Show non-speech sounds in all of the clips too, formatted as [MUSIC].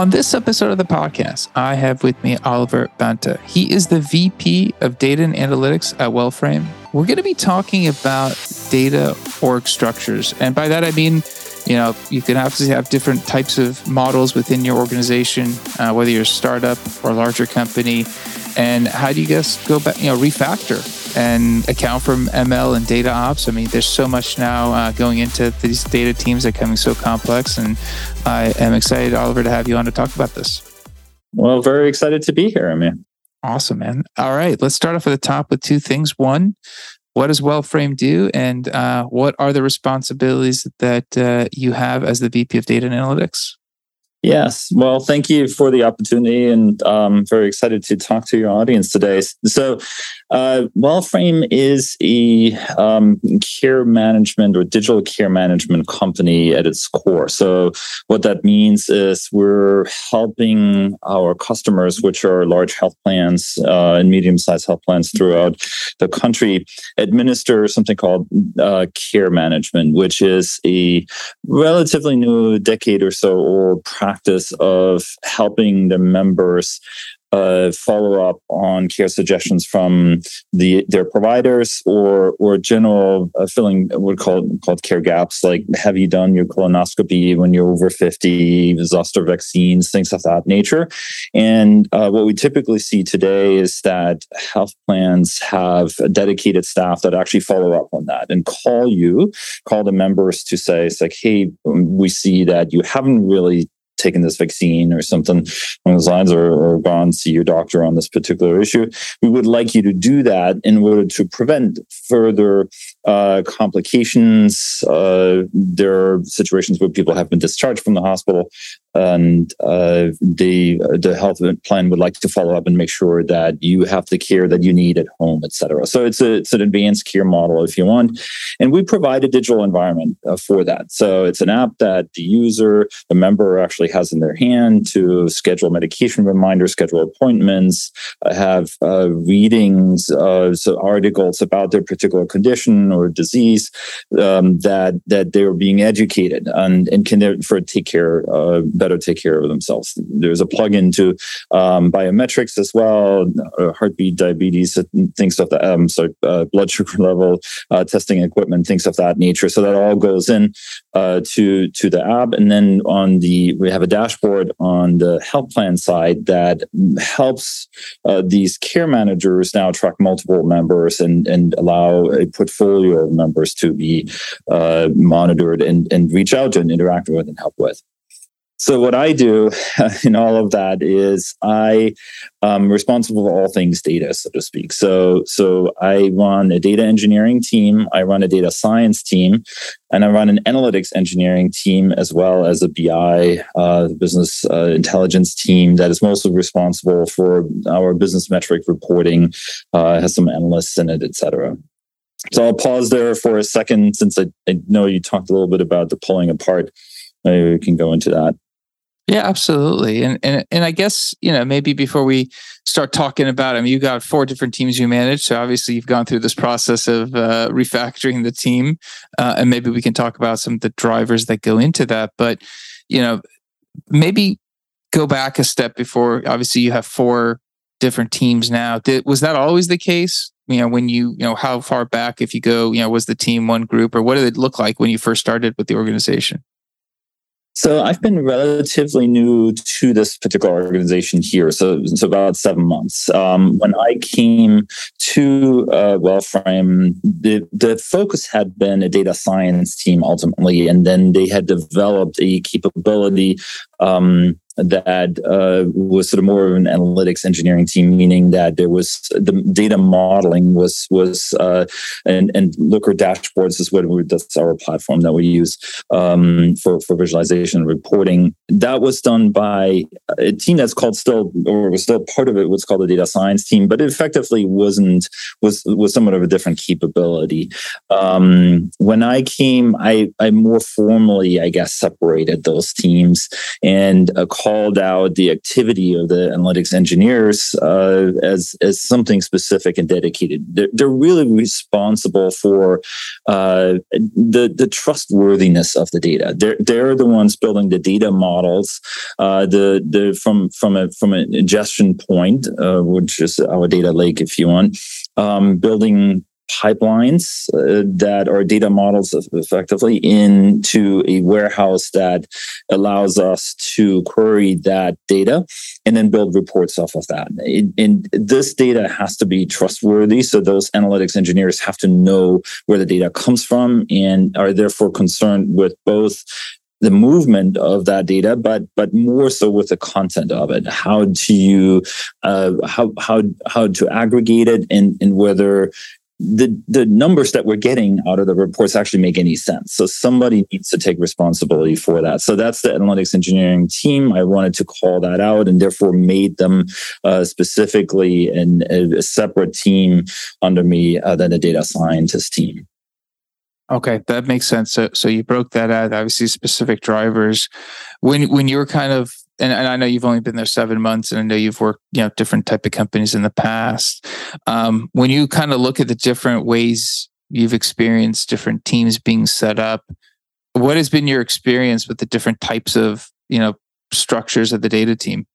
On this episode of the podcast, I have with me Oliver Banta. He is the VP of Data and Analytics at Wellframe. We're going to be talking about data org structures. And by that, I mean, you know, you can obviously have different types of models within your organization, uh, whether you're a startup or a larger company. And how do you guys go back, you know, refactor and account for ML and data ops? I mean, there's so much now uh, going into these data teams that are becoming so complex. And I am excited, Oliver, to have you on to talk about this. Well, very excited to be here, I mean. Awesome, man. All right, let's start off at the top with two things. One, what does Wellframe do, and uh, what are the responsibilities that uh, you have as the VP of Data and Analytics? Yes. Well, thank you for the opportunity and I'm very excited to talk to your audience today. So, uh, Wellframe is a um, care management or digital care management company at its core. So, what that means is we're helping our customers, which are large health plans uh, and medium sized health plans throughout the country, administer something called uh, care management, which is a relatively new decade or so old practice practice of helping the members uh, follow up on care suggestions from the their providers or or general uh, filling what called called care gaps like have you done your colonoscopy when you're over 50 zoster vaccines things of that nature? And uh, what we typically see today is that health plans have dedicated staff that actually follow up on that and call you call the members to say it's like hey we see that you haven't really taken this vaccine or something along those lines or, or gone see your doctor on this particular issue. We would like you to do that in order to prevent further uh, complications. Uh, there are situations where people have been discharged from the hospital and uh, the the health plan would like to follow up and make sure that you have the care that you need at home, et cetera. So it's a it's an advanced care model if you want, and we provide a digital environment uh, for that. So it's an app that the user, the member, actually has in their hand to schedule medication reminders, schedule appointments, uh, have uh, readings, so articles about their particular condition or disease um, that that they're being educated and and can therefore take care uh, better take care of themselves. There's a plug-in to um, biometrics as well, uh, heartbeat, diabetes, things of that. Um, so uh, blood sugar [LAUGHS] level uh, testing equipment, things of that nature. So that all goes in uh, to to the app, and then on the we have a dashboard on the health plan side that helps uh, these care managers now track multiple members and and allow a portfolio of members to be uh, monitored and and reach out to and interact with and help with. So what I do [LAUGHS] in all of that is I am responsible for all things data, so to speak. So so I run a data engineering team, I run a data science team, and I run an analytics engineering team as well as a BI uh, business uh, intelligence team that is mostly responsible for our business metric reporting, uh, has some analysts in it, et cetera. So I'll pause there for a second since I, I know you talked a little bit about the pulling apart. Maybe we can go into that. Yeah, absolutely. And and and I guess, you know, maybe before we start talking about mean, you got four different teams you manage. So obviously you've gone through this process of uh, refactoring the team. Uh, and maybe we can talk about some of the drivers that go into that. But, you know, maybe go back a step before obviously you have four different teams now. Did, was that always the case? You know, when you, you know, how far back if you go, you know, was the team one group or what did it look like when you first started with the organization? So I've been relatively new to this particular organization here, so it's about seven months. Um, when I came to uh, Wellframe, the the focus had been a data science team ultimately, and then they had developed a capability um, that uh, was sort of more of an analytics engineering team, meaning that there was the data modeling was was uh, and and Looker dashboards is what we, that's our platform that we use um, for for visualization and reporting. That was done by a team that's called still or was still part of it. What's called the data science team, but it effectively wasn't was was somewhat of a different capability. Um, when I came, I I more formally, I guess, separated those teams uh, called out the activity of the analytics engineers uh, as as something specific and dedicated. They're, they're really responsible for uh, the the trustworthiness of the data. They're they're the ones building the data models. Uh, the the from from a from an ingestion point, uh, which is our data lake, if you want, um, building pipelines uh, that are data models effectively into a warehouse that allows us to query that data and then build reports off of that. and this data has to be trustworthy. So those analytics engineers have to know where the data comes from and are therefore concerned with both the movement of that data, but but more so with the content of it. How do you uh, how how how to aggregate it and and whether the the numbers that we're getting out of the reports actually make any sense. So somebody needs to take responsibility for that. So that's the analytics engineering team. I wanted to call that out and therefore made them uh, specifically in a, a, separate team under me uh, than the data scientist team. Okay, that makes sense. So, so you broke that out. Obviously, specific drivers. When when you're kind of and, and I know you've only been there seven months, and I know you've worked, you know, different type of companies in the past. Um, when you kind of look at the different ways you've experienced different teams being set up, what has been your experience with the different types of, you know, structures of the data team?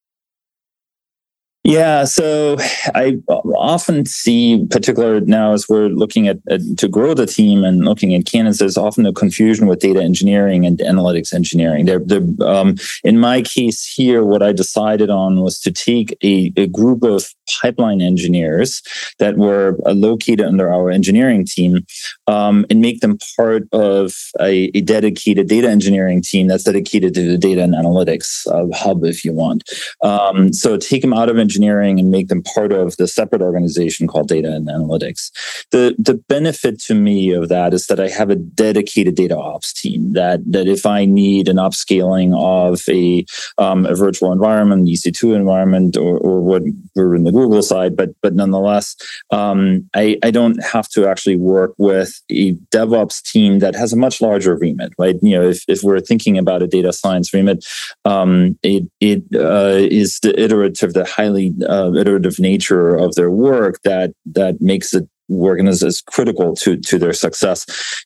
Yeah, so I often see, particular now as we're looking at, at, to grow the team and looking at candidates, there's often a confusion with data engineering and analytics engineering. They're, they're, um, in my case here, what I decided on was to take a, a group of pipeline engineers that were uh, located under our engineering team um, and make them part of a, a, dedicated data engineering team that's dedicated to the data and analytics uh, hub, if you want. Um, so take them out of engineering engineering and make them part of the separate organization called data and analytics. The the benefit to me of that is that I have a dedicated data ops team that that if I need an upscaling of a um, a virtual environment, EC2 environment, or, or what we're in the Google side, but but nonetheless, um, I, I don't have to actually work with a DevOps team that has a much larger remit, right? You know, if, if we're thinking about a data science remit, um, it it uh, is the iterative, the highly uh, iterative nature of their work that that makes it working as critical to to their success.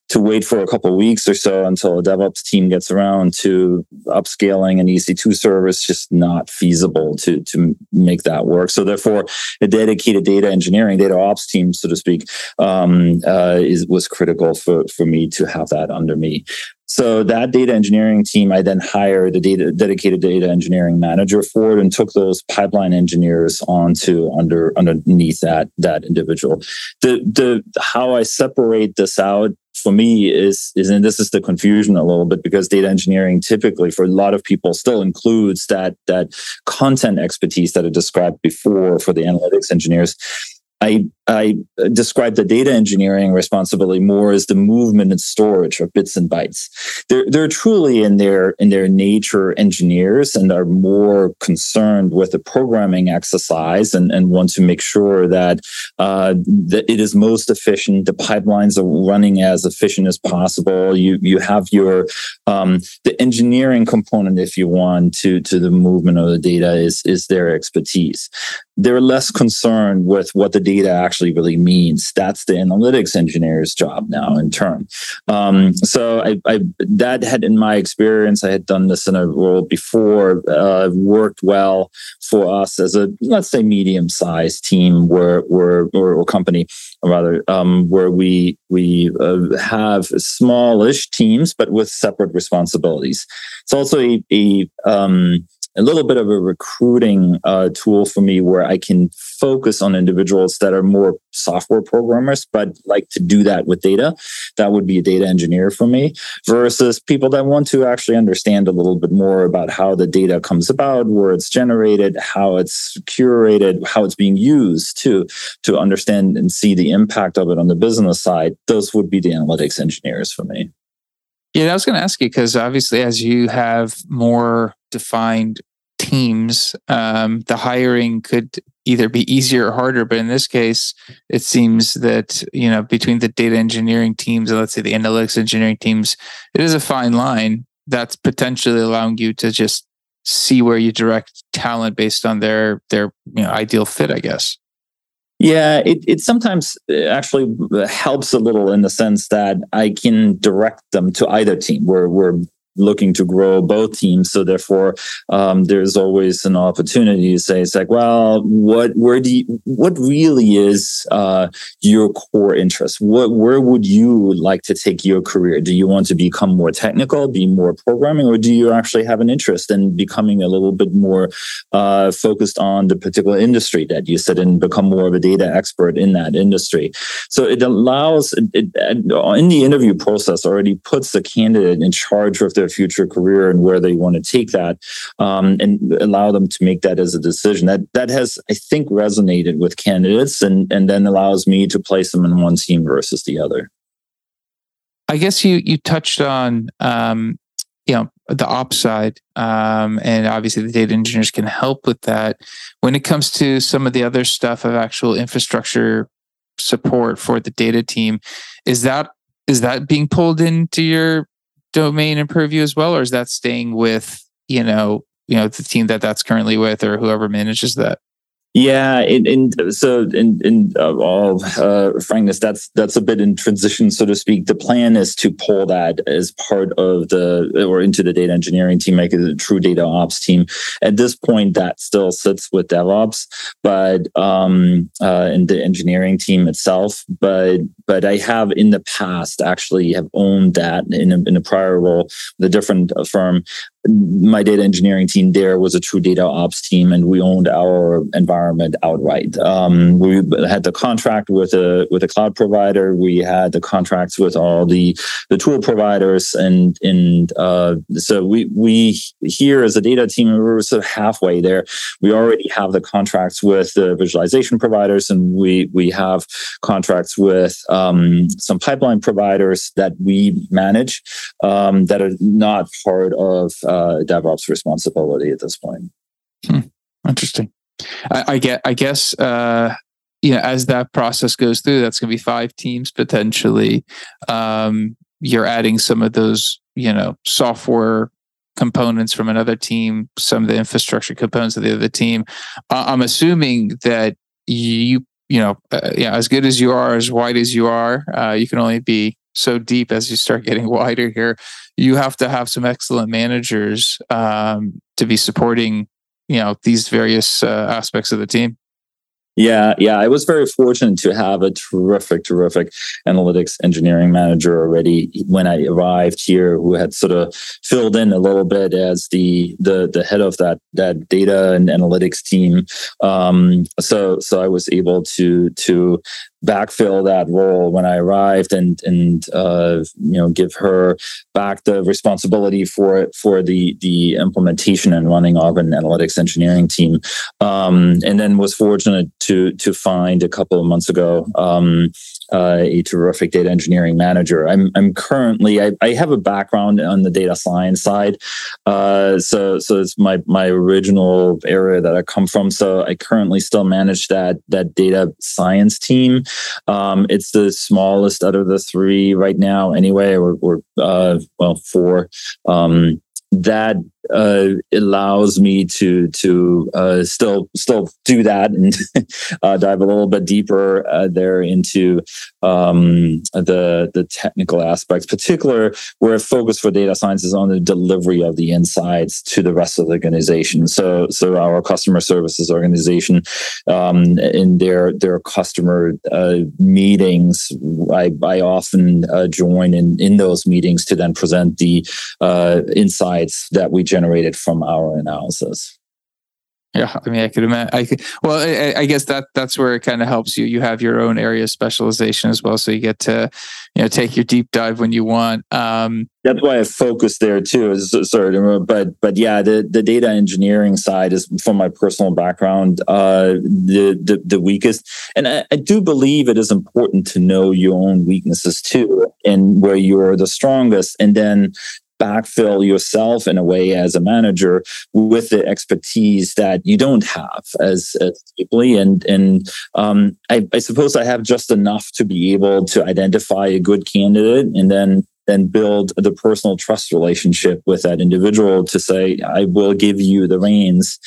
To wait for a couple weeks or so until a DevOps team gets around to upscaling an EC2 service just not feasible to to make that work. So therefore, a dedicated data engineering, data ops team, so to speak, um, uh, is was critical for for me to have that under me. So that data engineering team, I then hired a data dedicated data engineering manager for it and took those pipeline engineers onto under underneath that that individual. The the how I separate this out for me is is and this is the confusion a little bit because data engineering typically for a lot of people still includes that that content expertise that I described before for the analytics engineers. I I describe the data engineering responsibility more as the movement and storage of bits and bytes. They're they're truly in their in their nature engineers and are more concerned with the programming exercise and, and want to make sure that uh, that it is most efficient. The pipelines are running as efficient as possible. You you have your um, the engineering component, if you want, to to the movement of the data is is their expertise. They're less concerned with what the data actually really means. That's the analytics engineer's job now in turn. Um, so I, I, that had in my experience, I had done this in a role before, uh, worked well for us as a let's say medium sized team where where or, or company rather um, where we we uh, have smallish teams but with separate responsibilities. It's also a, a um, a little bit of a recruiting uh, tool for me where I can focus on individuals that are more software programmers, but like to do that with data. That would be a data engineer for me versus people that want to actually understand a little bit more about how the data comes about, where it's generated, how it's curated, how it's being used to, to understand and see the impact of it on the business side. Those would be the analytics engineers for me. Yeah, I was going to ask you because obviously, as you have more defined teams, um, the hiring could either be easier or harder. But in this case, it seems that you know between the data engineering teams and let's say the analytics engineering teams, it is a fine line that's potentially allowing you to just see where you direct talent based on their their you know ideal fit i guess yeah, it, it sometimes uh, actually helps a little in the sense that I can direct them to either team. We're, we're looking to grow both teams. So therefore, um, there's always an opportunity to say, it's like, well, what, where do you, what really is uh, your core interest? What, where would you like to take your career? Do you want to become more technical, be more programming, or do you actually have an interest in becoming a little bit more uh, focused on the particular industry that you sit in, become more of a data expert in that industry? So it allows, it, it, in the interview process, already puts the candidate in charge of their future career and where they want to take that, um, and allow them to make that as a decision. That that has, I think, resonated with candidates, and and then allows me to place them in one team versus the other. I guess you you touched on um, you know the ops side, um, and obviously the data engineers can help with that. When it comes to some of the other stuff of actual infrastructure support for the data team, is that is that being pulled into your domain and purview as well, or is that staying with you know you know the team that that's currently with or whoever manages that? Yeah, and, so in, in uh, all uh, frankness, that's that's a bit in transition, so to speak. The plan is to pull that as part of the or into the data engineering team, make it a true data ops team. At this point, that still sits with DevOps, but um, uh, in the engineering team itself. But but I have in the past actually have owned that in a, in a prior role, the different firm my data engineering team there was a true data ops team, and we owned our environment outright. Um, we had the contract with a with a cloud provider. We had the contracts with all the the tool providers, and and uh, so we we here as a data team we were sort of halfway there. We already have the contracts with the visualization providers, and we we have contracts with um, some pipeline providers that we manage um, that are not part of uh, DevOps responsibility at this point. Hmm. Interesting. I, I, get. I guess. Uh, you know, as that process goes through, that's going to be five teams potentially. Um, you're adding some of those, you know, software components from another team, some of the infrastructure components of the other team. Uh, I'm assuming that you, you know, uh, yeah, as good as you are, as wide as you are, uh, you can only be so deep as you start getting [LAUGHS] wider here you have to have some excellent managers um, to be supporting you know these various uh, aspects of the team yeah, yeah. I was very fortunate to have a terrific, terrific analytics engineering manager already when I arrived here, who had sort of filled in a little bit as the the the head of that that data and analytics team. Um, so so I was able to to backfill that role when I arrived and and uh, you know give her back the responsibility for it for the the implementation and running of an analytics engineering team, um, and then was fortunate to to find a couple of months ago um, uh, a terrific data engineering manager. I'm I'm currently I, I have a background on the data science side, uh, so so it's my my original area that I come from. So I currently still manage that that data science team. Um, it's the smallest out of the three right now. Anyway, we're, we're uh, well four. Um, that uh, allows me to to uh, still still do that and [LAUGHS] uh, dive a little bit deeper uh, there into um, the the technical aspects, particular where focus for data science is on the delivery of the insights to the rest of the organization. So so our customer services organization um, in their their customer uh, meetings, I, I often uh, join in in those meetings to then present the insights that we generate generated from our analysis. Yeah, I mean, I could imagine. I could. Well, I, I guess that that's where it kind of helps you. You have your own area of specialization as well, so you get to, you know, take your deep dive when you want. Um, that's why I focus there too. Is sorry, but but yeah, the the data engineering side is from my personal background uh, the, the the weakest, and I, I do believe it is important to know your own weaknesses too, and where you're the strongest, and then backfill yourself in a way as a manager with the expertise that you don't have as, as deeply. And and um, I, I suppose I have just enough to be able to identify a good candidate and then then build the personal trust relationship with that individual to say, I will give you the reins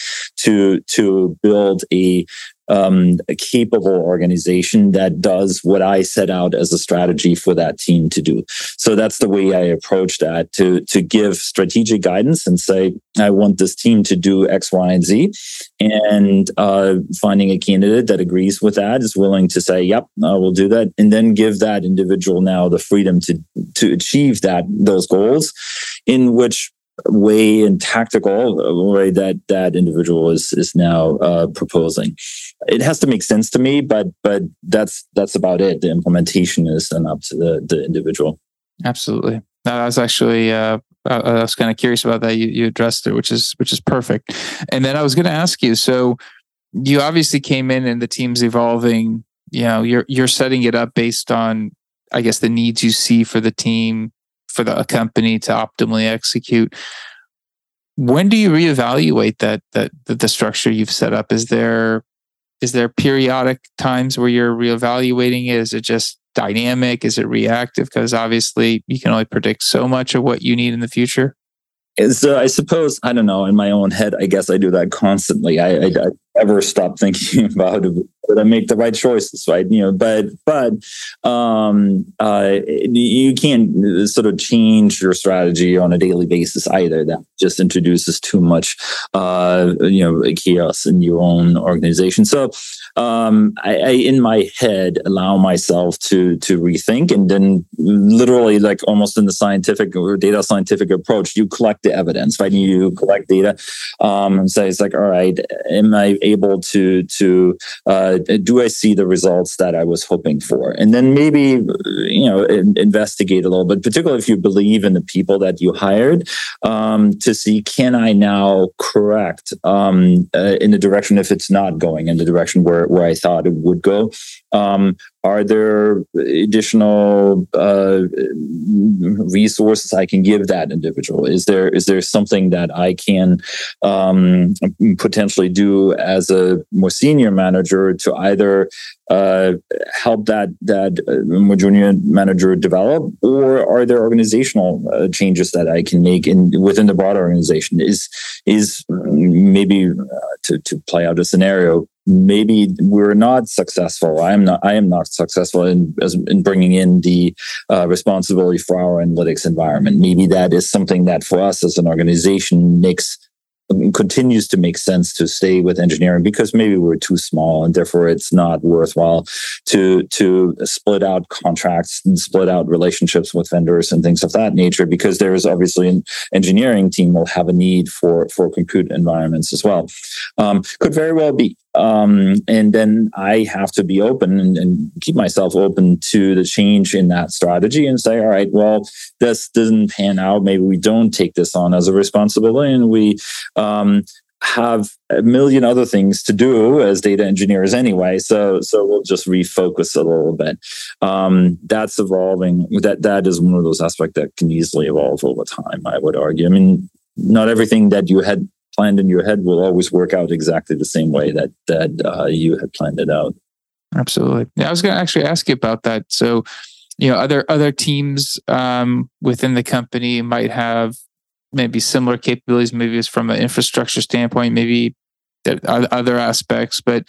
to to build a um, a capable organization that does what I set out as a strategy for that team to do. So that's the way I approach that to to give strategic guidance and say I want this team to do X, Y, and Z, and uh, finding a candidate that agrees with that is willing to say, "Yep, I will do that," and then give that individual now the freedom to to achieve that those goals, in which way and tactical way that that individual is is now uh, proposing. It has to make sense to me, but but that's that's about it. The implementation is then up to the the individual. Absolutely. I was actually uh, I was kind of curious about that. You you addressed it, which is which is perfect. And then I was going to ask you. So you obviously came in and the team's evolving. You know, you're you're setting it up based on, I guess, the needs you see for the team for the company to optimally execute. When do you reevaluate that that, that the structure you've set up? Is there is there periodic times where you're reevaluating it? Is it just dynamic? Is it reactive? Because obviously you can only predict so much of what you need in the future. So uh, I suppose I don't know. In my own head, I guess I do that constantly. I, I, I never stop thinking [LAUGHS] about did I make the right choices, right? You know, but but um, uh, you can't sort of change your strategy on a daily basis either. That just introduces too much, uh, you know, chaos in your own organization. So um, I, I, in my head, allow myself to to rethink, and then literally, like almost in the scientific or data scientific approach, you collect the evidence, right? You collect data um, and say, it's like, all right, am I able to to uh, do I see the results that I was hoping for? And then maybe you know in, investigate a little bit, particularly if you believe in the people that you hired, um, to see can I now correct um, uh, in the direction if it's not going in the direction where where I thought it would go. Um, are there additional uh, resources I can give that individual? Is there is there something that I can um, potentially do as a more senior manager to either uh, help that that uh, more junior manager develop, or are there organizational uh, changes that I can make in within the broader organization? Is is maybe uh, to to play out a scenario? Maybe we're not successful. I am not. I am not successful in as, in bringing in the uh, responsibility for our analytics environment. Maybe that is something that for us as an organization makes continues to make sense to stay with engineering because maybe we're too small and therefore it's not worthwhile to to split out contracts and split out relationships with vendors and things of that nature because there is obviously an engineering team will have a need for for compute environments as well um, could very well be um, and then I have to be open and, and, keep myself open to the change in that strategy and say, all right, well, this doesn't pan out. Maybe we don't take this on as a responsibility and we um, have a million other things to do as data engineers anyway. So, so we'll just refocus a little bit. Um, that's evolving. That that is one of those aspects that can easily evolve over time. I would argue. I mean, not everything that you had planned in your head will always work out exactly the same way that that uh, you had planned it out. Absolutely. Yeah, I was going to actually ask you about that. So, you know, other other teams um, within the company might have maybe similar capabilities. Maybe it's from an infrastructure standpoint, maybe other aspects, but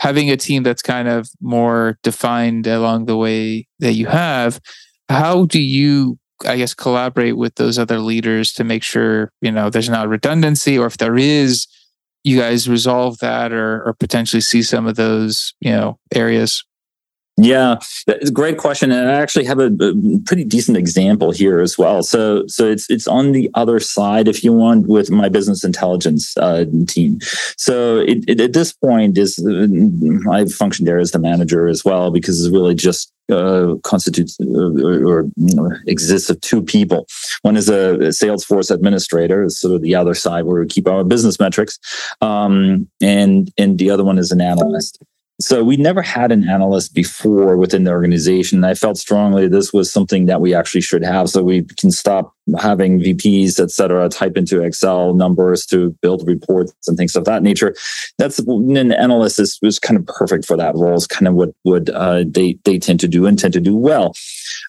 having a team that's kind of more defined along the way that you have, how do you I guess collaborate with those other leaders to make sure you know there's not redundancy, or if there is, you guys resolve that, or or potentially see some of those you know areas. Yeah, it's a great question, and I actually have a, a, pretty decent example here as well. So, so it's it's on the other side, if you want, with my business intelligence uh, team. So, it, it, at this point, is uh, I've functioned there as the manager as well because it's really just uh, constitutes uh, or, or you know, exists of two people. One is a, a Salesforce administrator, is sort of the other side where we keep our business metrics, um, and and the other one is an analyst. So we never had an analyst before within the organization. And I felt strongly this was something that we actually should have so we can stop having VPs, et cetera, type into Excel numbers to build reports and things of that nature. That's an analyst is, was kind of perfect for that role. It's kind of what would uh, they they tend to do and tend to do well.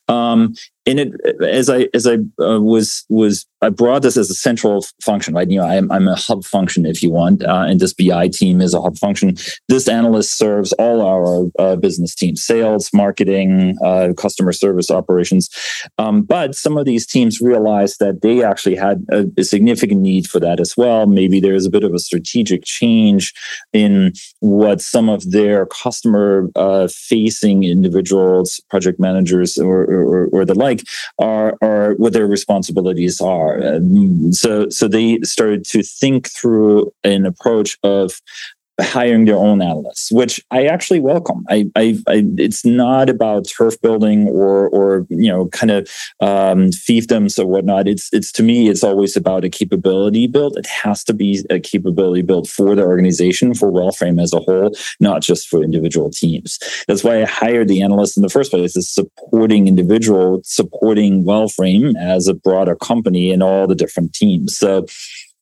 Um, and it as I as I uh, was was I brought this as a central function, right? You know, I'm I'm a hub function if you want, uh, and this BI team is a hub function. This analyst serves all our uh, business teams: sales, marketing, uh, customer service, operations. Um, but some of these teams realized that they actually had a, a significant need for that as well. Maybe there's a bit of a strategic change in what some of their customer uh, facing individuals, project managers, or, or, or the like are, are what their responsibilities are. Uh, so, so they started to think through an approach of hiring their own analysts, which I actually welcome. I, I, I, it's not about turf building or, or you know, kind of um, fiefdoms or whatnot. It's, it's to me, it's always about a capability build. It has to be a capability build for the organization, for WellFrame as a whole, not just for individual teams. That's why I hired the analysts in the first place, is supporting individual, supporting WellFrame as a broader company and all the different teams. So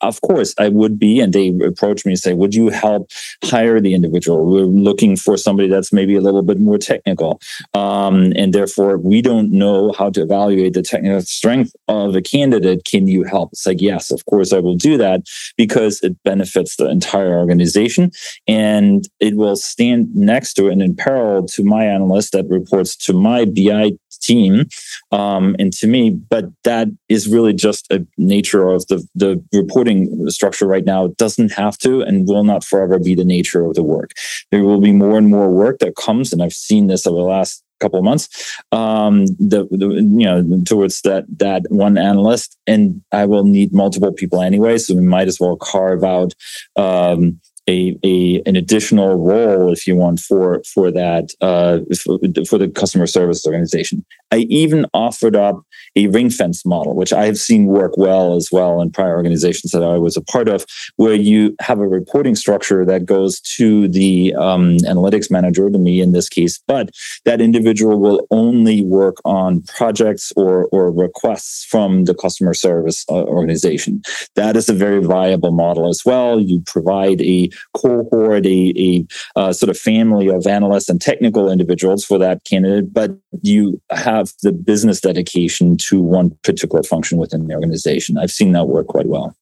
of course I would be. And they approach me and say, Would you help hire the individual? We're looking for somebody that's maybe a little bit more technical. Um, and therefore, we don't know how to evaluate the technical strength of a candidate. Can you help? It's like, Yes, of course I will do that because it benefits the entire organization and it will stand next to and in parallel to my analyst that reports to my BI team um, and to me. But that is really just a nature of the, the reporting structure right now. It doesn't have to and will not forever be the nature of the work. There will be more and more work that comes, and I've seen this over the last couple of months um the, the, you know towards that that one analyst and i will need multiple people anyway so we might as well carve out um a, a an additional role, if you want, for for that uh, for, for the customer service organization. I even offered up a ring fence model, which I have seen work well as well in prior organizations that I was a part of, where you have a reporting structure that goes to the um, analytics manager, to me in this case, but that individual will only work on projects or, or requests from the customer service uh, organization. That is a very viable model as well. You provide a cohort, a, a uh, sort of family of analysts and technical individuals for that candidate, but you have the business dedication to one particular function within the organization. I've seen that work quite well.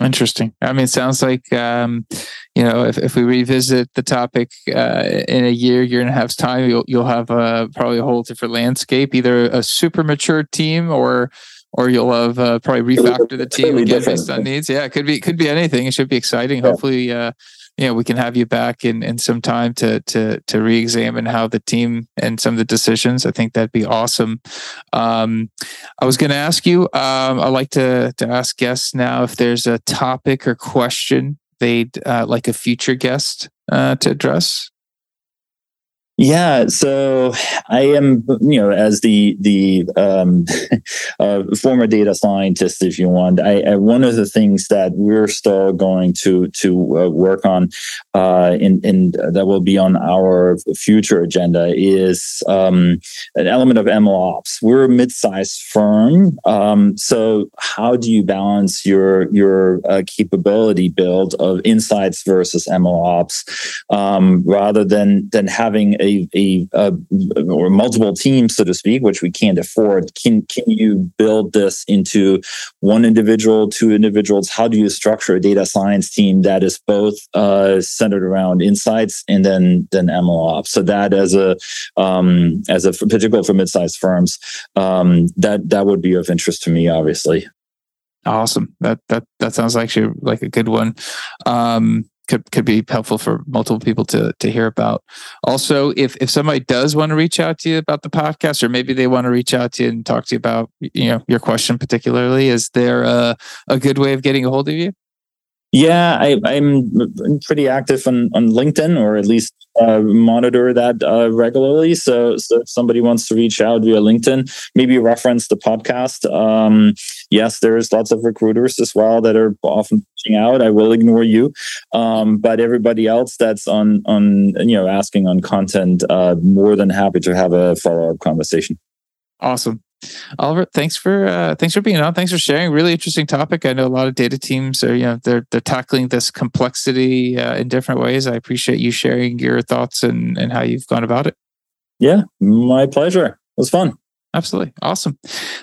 Interesting. I mean, it sounds like, um, you know, if, if we revisit the topic uh, in a year, year and a half's time, you'll, you'll have uh, probably a whole different landscape, either a super mature team or or you'll have uh, probably refactor the team again based on needs. Yeah, it could be could be anything. It should be exciting. Yeah. Hopefully, uh, you know, we can have you back in in some time to to to re-examine how the team and some of the decisions. I think that'd be awesome. Um, I was going to ask you. Um, I like to to ask guests now if there's a topic or question they'd uh, like a future guest uh, to address. Yeah, so I am, you know, as the the um, [LAUGHS] uh, former data scientist, if you want, I, I, one of the things that we're still going to to uh, work on, uh, and, and that will be on our future agenda is um, an element of MLOps. We're a mid-sized firm, um, so how do you balance your your uh, capability build of insights versus MLOps, um, rather than than having a a, a, or multiple teams, so to speak, which we can't afford. Can can you build this into one individual, two individuals? How do you structure a data science team that is both uh, centered around insights and then then MLOps? So that as a um, as a particular for mid-sized firms, um, that that would be of interest to me, obviously. Awesome. That that that sounds actually like a good one. Um, could could be helpful for multiple people to to hear about. Also, if if somebody does want to reach out to you about the podcast, or maybe they want to reach out to you and talk to you about you know your question particularly, is there a a good way of getting a hold of you? Yeah, I, am pretty active on, on LinkedIn, or at least uh, monitor that uh, regularly. So, so, if somebody wants to reach out via LinkedIn, maybe reference the podcast. Um, yes, there's lots of recruiters as well that are often reaching out. I will ignore you, um, but everybody else that's on on you know asking on content, uh, more than happy to have a follow up conversation. Awesome. Oliver, thanks for uh, thanks for being on. Thanks for sharing. Really interesting topic. I know a lot of data teams are you know they're they're tackling this complexity uh, in different ways. I appreciate you sharing your thoughts and and how you've gone about it. Yeah, my pleasure. It was fun. Absolutely. Awesome.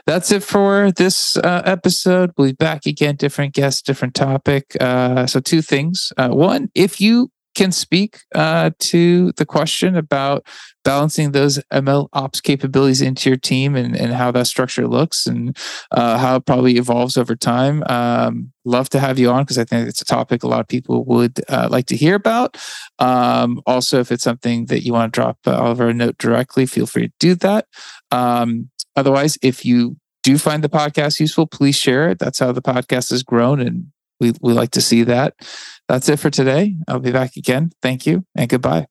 That's it for this uh, episode. We'll be back again, different guests, different topic. Uh, so, two things. Uh, one, if you can speak uh, to the question about balancing those ML ops capabilities into your team and, and how that structure looks and uh, how it probably evolves over time. Um, love to have you on because I think it's a topic a lot of people would uh, like to hear about. Um, also, if it's something that you want to drop uh, Oliver a note directly, feel free to do that. Um, otherwise, if you do find the podcast useful, please share it. That's how the podcast has grown, and we, we like to see that. That's it for today. I'll be back again. Thank you and goodbye.